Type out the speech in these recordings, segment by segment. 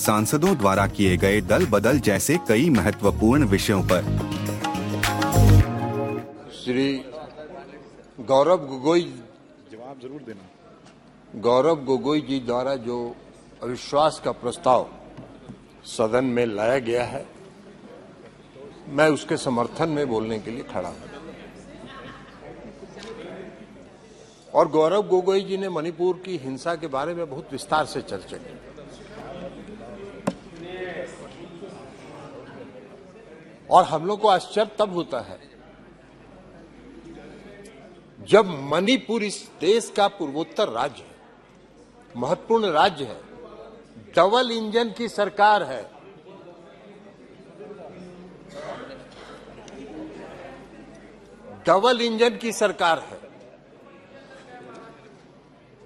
सांसदों द्वारा किए गए दल बदल जैसे कई महत्वपूर्ण विषयों पर। श्री गौरव गोगोई जवाब ज़रूर देना। गौरव गोगोई जी द्वारा जो अविश्वास का प्रस्ताव सदन में लाया गया है मैं उसके समर्थन में बोलने के लिए खड़ा हूँ। और गौरव गोगोई जी ने मणिपुर की हिंसा के बारे में बहुत विस्तार से चर्चा की। और हम लोग को आश्चर्य तब होता है जब मणिपुर इस देश का पूर्वोत्तर राज्य है, महत्वपूर्ण राज्य है, डबल इंजन की सरकार है, डबल इंजन की सरकार है,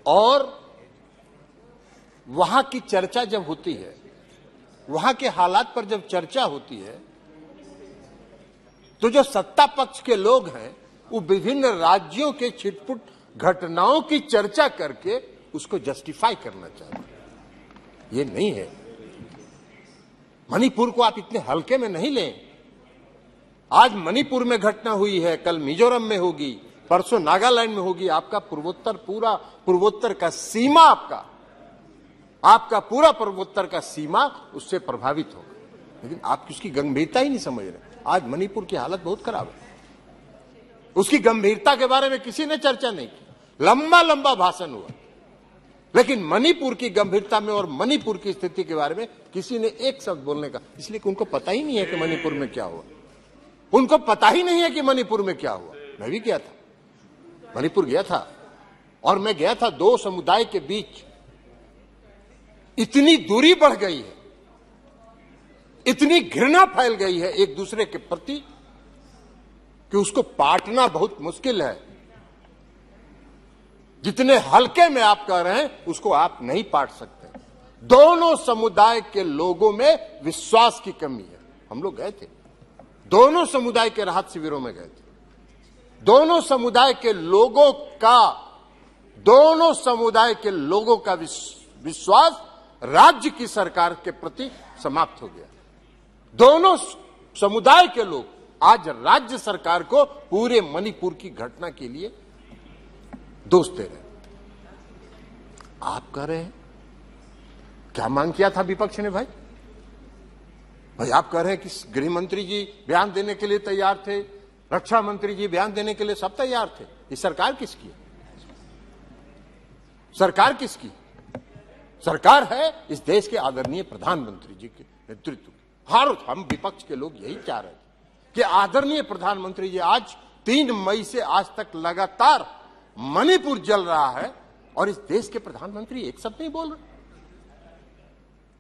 और वहाँ की चर्चा जब होती है, वहाँ के हालात पर जब चर्चा होती है तो जो सत्ता पक्ष के लोग हैं, वो विभिन्न राज्यों के छिटपुट घटनाओं की चर्चा करके उसको जस्टिफाई करना चाहते हैं। ये नहीं है। मणिपुर को आप इतने हल्के में नहीं लें। आज मणिपुर में घटना हुई है, कल मिजोरम में होगी, परसों नागालैंड में होगी। आपका पूर्वोत्तर पूरा, पूर्वोत्तर का सीमा आपका आपका पूरा पूर्वोत्तर का सीमा उससे प्रभावित होगा। लेकिन आप उसकी गंभीरता ही नहीं समझ रहे। आज मणिपुर की हालत बहुत खराब है। उसकी गंभीरता के बारे में किसी ने चर्चा नहीं की। लंबा लंबा भाषण हुआ। लेकिन मणिपुर की गंभीरता में और मणिपुर की स्थिति के बारे में किसी ने एक शब्द बोलने का, इसलिए कि उनको पता ही नहीं है कि मणिपुर में क्या हुआ। उनको पता ही नहीं है कि मणिपुर में क्या हुआ। मैं भी गया था। मणिपुर गया था। और मैं गया था दो समुदाय के बीच। इतनी दूरी बढ़ गई है। इतनी घृणा फैल गई है एक दूसरे के प्रति कि उसको पाटना बहुत मुश्किल है। जितने हल्के में आप कह रहे हैं, उसको आप नहीं पाट सकते। दोनों समुदाय के लोगों में विश्वास की कमी है। हम लोग गए थे। दोनों समुदाय के राहत शिविरों में गए थे। दोनों समुदाय के लोगों का, दोनों समुदाय के लोगों का विश्वास राज्य की सरकार के प्रति समाप्त हो गया। दोनों समुदाय के लोग आज राज्य सरकार को पूरे मणिपुर की घटना के लिए दोष दे रहे आप कह रहे हैं? क्या मांग किया था विपक्ष ने भाई? भाई, आप कह रहे हैं कि गृह मंत्री जी बयान देने के लिए तैयार थे, रक्षा मंत्री जी बयान देने के लिए सब तैयार थे। ये सरकार किसकी है? सरकार किसकी? सरकार है इस देश के आदरणीय प्रधानमंत्री जी के नेतृत्व हर हम विपक्ष के लोग यही चाह रहे थे कि आदरणीय प्रधानमंत्री जी, आज तीन मई से आज तक लगातार मणिपुर जल रहा है और इस देश के प्रधानमंत्री एक शब्द नहीं बोल रहे।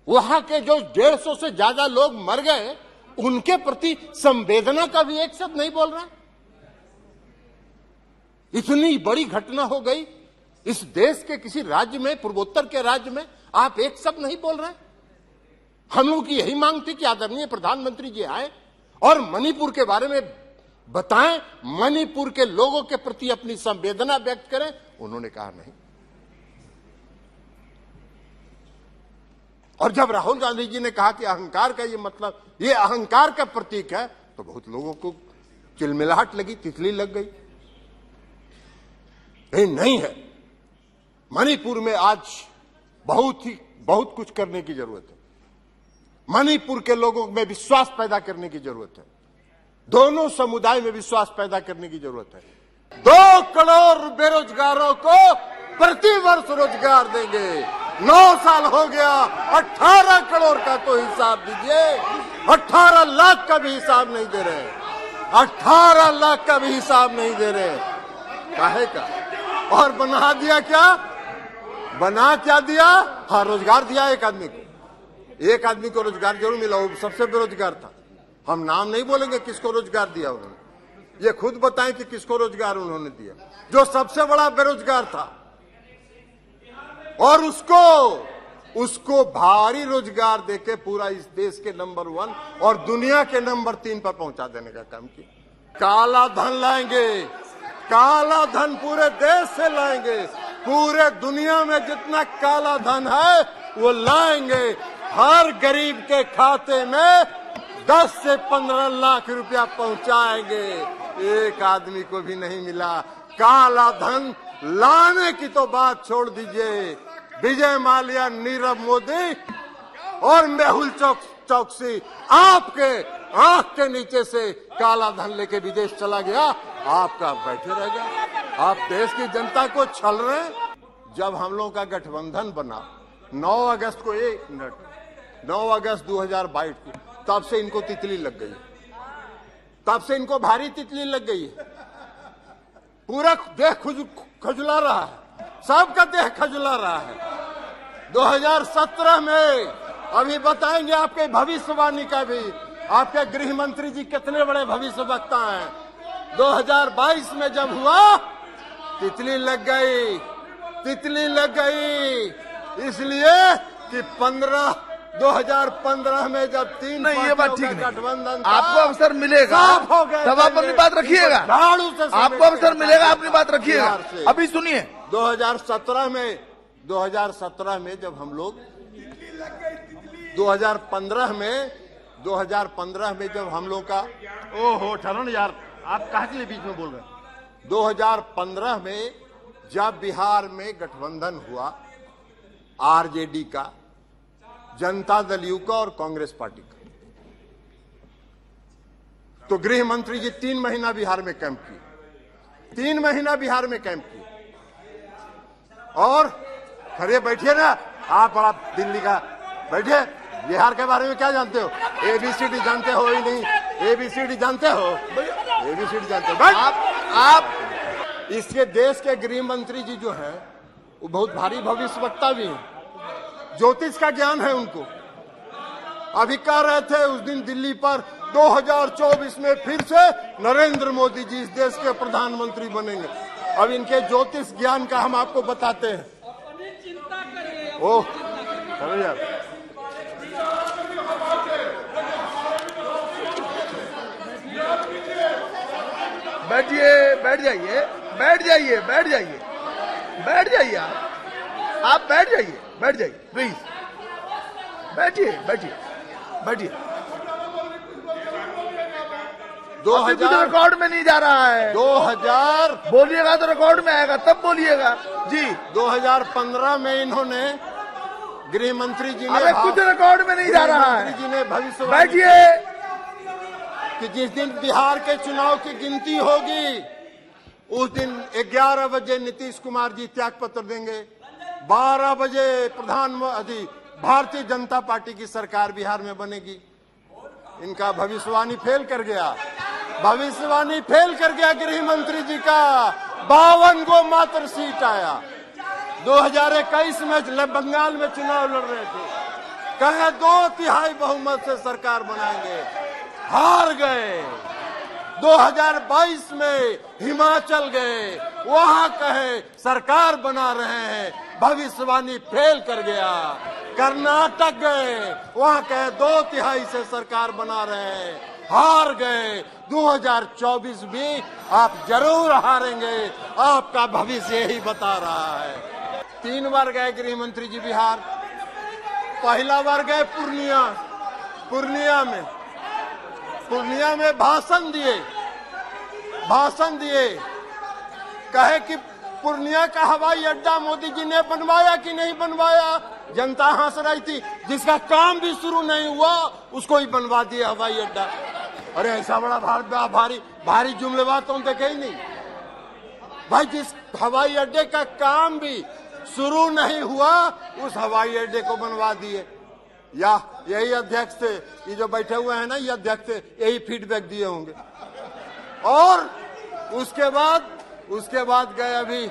वहाँ के जो डेढ़ सौ से ज़्यादा लोग मर गए, उनके प्रति संवेदना का भी एक शब्द नहीं बोल रहा। इतनी बड़ी घटना हो गई, इस देश के किसी राज्य में, पूर्वोत्तर के राज्य में आप एक शब्द नहीं बोल रहे। हम लोग की यही मांग थी कि आदरणीय प्रधानमंत्री जी आए और मणिपुर के बारे में बताएँ, मणिपुर के लोगों के प्रति अपनी संवेदना व्यक्त करें। उन्होंने कहा नहीं। और जब राहुल गांधी जी ने कहा कि अहंकार का ये मतलब ये अहंकार का प्रतीक है तो बहुत लोगों को चिलमिलाहट लगी, तितली लग गई। नहीं नहीं है। मणिपुर में आज बहुत ही, बहुत कुछ करने की ज़रूरत है। मणिपुर के लोगों में विश्वास पैदा करने की ज़रूरत है। दोनों समुदाय में विश्वास पैदा करने की ज़रूरत है। दो करोड़ बेरोजगारों को प्रति वर्ष रोज़गार देंगे। नौ साल हो गया, अठारह करोड़ का तो हिसाब दीजिए। अठारह लाख का भी हिसाब नहीं दे रहे। अठारह लाख का भी हिसाब नहीं दे रहे। काहे का? और बना दिया क्या? बना क्या दिया? हाँ रोज़गार दिया एक आदमी को। एक आदमी को रोज़गार ज़रूर मिला, वो सबसे बेरोजगार था। हम नाम नहीं बोलेंगे किसको रोज़गार दिया उन्होंने। ये खुद बताएँ कि किसको रोज़गार उन्होंने दिया। जो सबसे बड़ा बेरोजगार था। और उसको उसको भारी रोज़गार देके पूरा इस देश के नंबर वन और दुनिया के नंबर तीन पर पहुँचा देने का काम किया। काला धन लाएँगे। काला धन पूरे देश से लाएँगे। पूरे दुनिया में जितना काला धन है, वो लाएँगे। हर गरीब के खाते में 10 से 15 लाख रुपया पहुंचाएँगे। एक आदमी को भी नहीं मिला। काला धन लाने की तो बात छोड़ दीजिए। विजय माल्या, नीरव मोदी और मेहुल चौक, चौकसी आपके आँख के नीचे से काला धन लेके विदेश चला गया। आपका बैठे रह गया। आप देश की जनता को छल रहे जब हम लोगों का गठबंधन बना 9 अगस्त को एक मिनट। 9 अगस्त 2022 को। तब से इनको तितली लग गई। तब से इनको भारी तितली लग गई। पूरा देह खुज खजुला रहा है। सबका देह खजुला रहा है। 2017 में अभी बताएँगे आपके भविष्यवाणी का भी। आपके गृह मंत्री जी कितने बड़े भविष्य वक्ता हैं 2022 में जब हुआ, तितली लग गई। तितली लग गई। इसलिए कि 15 2015 में जब तीन नहीं ये बात ठीक नहीं। गठबंधन आपको अवसर मिलेगा। तब आप अपनी बात रखिएगा। आपको अवसर मिलेगा अपनी बात रखिएगा। अभी सुनिए। 2017 में 2017 में जब हम लोग 2015 में 2015 में जब हम लोग का ओहो ठरण यार आप कहा के लिए बीच में बोल रहे हैं? 2015 में जब बिहार में गठबंधन हुआ आरजेडी का जनता दल यू का और कांग्रेस पार्टी का। तो गृह मंत्री जी तीन महीना बिहार में कैंप किए। तीन महीना बिहार में कैंप किए। और खड़े बैठिए ना आप आप दिल्ली का बैठे बिहार के बारे में क्या जानते हो? एबीसीडी जानते हो ही नहीं। एबीसीडी जानते हो? एबीसीडी जानते हो। आप आप इसके देश के गृह मंत्री जी जो है वो बहुत भारी भविष्य वक्ता भी हैं। ज्योतिष का ज्ञान है उनको। अभी कह रहे थे उस दिन दिल्ली पर 2024 में फिर से नरेंद्र मोदी जी इस देश के प्रधानमंत्री बनेंगे। अब इनके ज्योतिष ज्ञान का हम आपको बताते हैं। ओह यार बैठिए, बैठ जाइए बैठ जाइए बैठ जाइए बैठ जाइए आप। आप बैठ जाइए बैठ जाइए प्लीज़ बैठिए बैठिए बैठिए। दो अभी कुछ हज़ार रिकॉर्ड में नहीं जा रहा है। दो हज़ार बोलिएगा तो रिकॉर्ड में आएगा तब बोलिएगा। जी 2015 में इन्होंने गृह मंत्री जी ने कुछ रिकॉर्ड में नहीं जा रहा मंत्री है जी ने भविष्य बैठिए। कि जिस दिन बिहार के चुनाव की गिनती होगी उस दिन 11 बजे नीतीश कुमार जी त्याग पत्र देंगे। 12 बजे प्रधान भारतीय जनता पार्टी की सरकार बिहार में बनेगी। इनका भविष्यवाणी फेल कर गया। भविष्यवाणी फेल कर गया गृह मंत्री जी का। बावन गो मात्र सीट आया। 2021 में बंगाल में चुनाव लड़ रहे थे। कहे दो तिहाई बहुमत से सरकार बनाएँगे। हार गए। 2022 में हिमाचल गए। वहाँ कहे, सरकार बना रहे हैं, भविष्यवाणी फेल कर गया। कर्नाटक गए, वहाँ कहे, दो तिहाई से सरकार बना रहे हैं। हार गए 2024 भी आप ज़रूर हारेंगे। आपका भविष्य यही बता रहा है। तीन बार गए गृह मंत्री जी बिहार, पहला बार गए पूर्णिया। पूर्णिया में पूर्णिया में भाषण दिए। भाषण दिए। कहे कि पूर्णिया का हवाई अड्डा मोदी जी ने बनवाया कि नहीं बनवाया? जनता हंस रही थी। जिसका काम भी शुरू नहीं हुआ उसको ही बनवा दिया हवाई अड्डा। अरे ऐसा बड़ा भार, भारी भारी जुमलेबाज तो देखे ही नहीं। भाई जिस हवाई अड्डे का काम भी शुरू नहीं हुआ उस हवाई अड्डे को बनवा दिए। या, यही अध्यक्ष थे। ये जो बैठे हुए हैं ना, ये अध्यक्ष थे। यही फीडबैक दिए होंगे। और उसके बाद उसके बाद गए अभी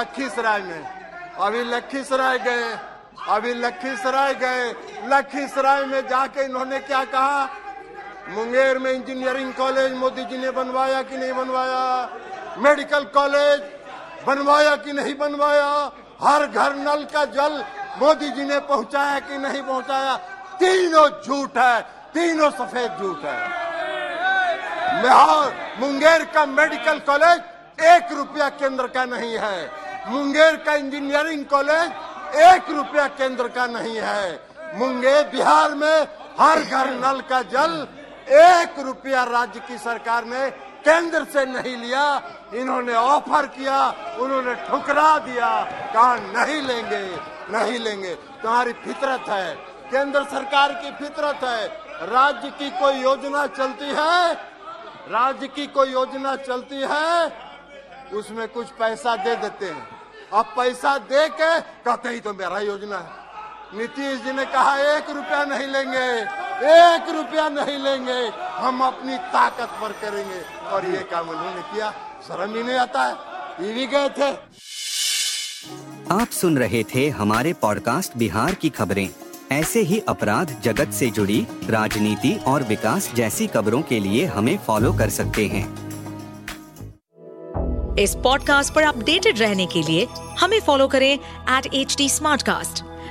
लखीसराय में। अभी लखीसराय गए। अभी लखीसराय गए। लखीसराय में जाके इन्होंने क्या कहा? मुंगेर में इंजीनियरिंग कॉलेज मोदी जी ने बनवाया कि नहीं बनवाया? मेडिकल कॉलेज बनवाया कि नहीं बनवाया? हर घर नल का जल मोदी जी ने पहुँचाया कि नहीं पहुँचाया? तीनों झूठ है, तीनों सफ़ेद झूठ है। बिहार, मुंगेर का मेडिकल कॉलेज एक रुपया केंद्र का नहीं है। मुंगेर का इंजीनियरिंग कॉलेज एक रुपया केंद्र का नहीं है। मुंगेर, बिहार में हर घर नल का जल एक रुपया राज्य की सरकार ने केंद्र से नहीं लिया, इन्होंने ऑफ़र किया, उन्होंने ठुकरा दिया, कहा नहीं लेंगे नहीं लेंगे। तुम्हारी फितरत है, केंद्र सरकार की फितरत है। राज्य की कोई योजना चलती है? राज्य की कोई योजना चलती है? उसमें कुछ पैसा दे देते हैं। अब पैसा दे के कहते ही तो मेरा योजना है। नीतीश जी ने कहा एक रुपया नहीं लेंगे एक रुपया नहीं लेंगे हम अपनी ताकत पर करेंगे। और ये काम उन्होंने किया। शर्म ही नहीं आता है ये भी गए थे। आप सुन रहे थे हमारे पॉडकास्ट बिहार की खबरें। ऐसे ही अपराध जगत से जुड़ी राजनीति और विकास जैसी खबरों के लिए हमें फॉलो कर सकते हैं। इस पॉडकास्ट पर अपडेटेड रहने के लिए हमें फॉलो करें एट एच डी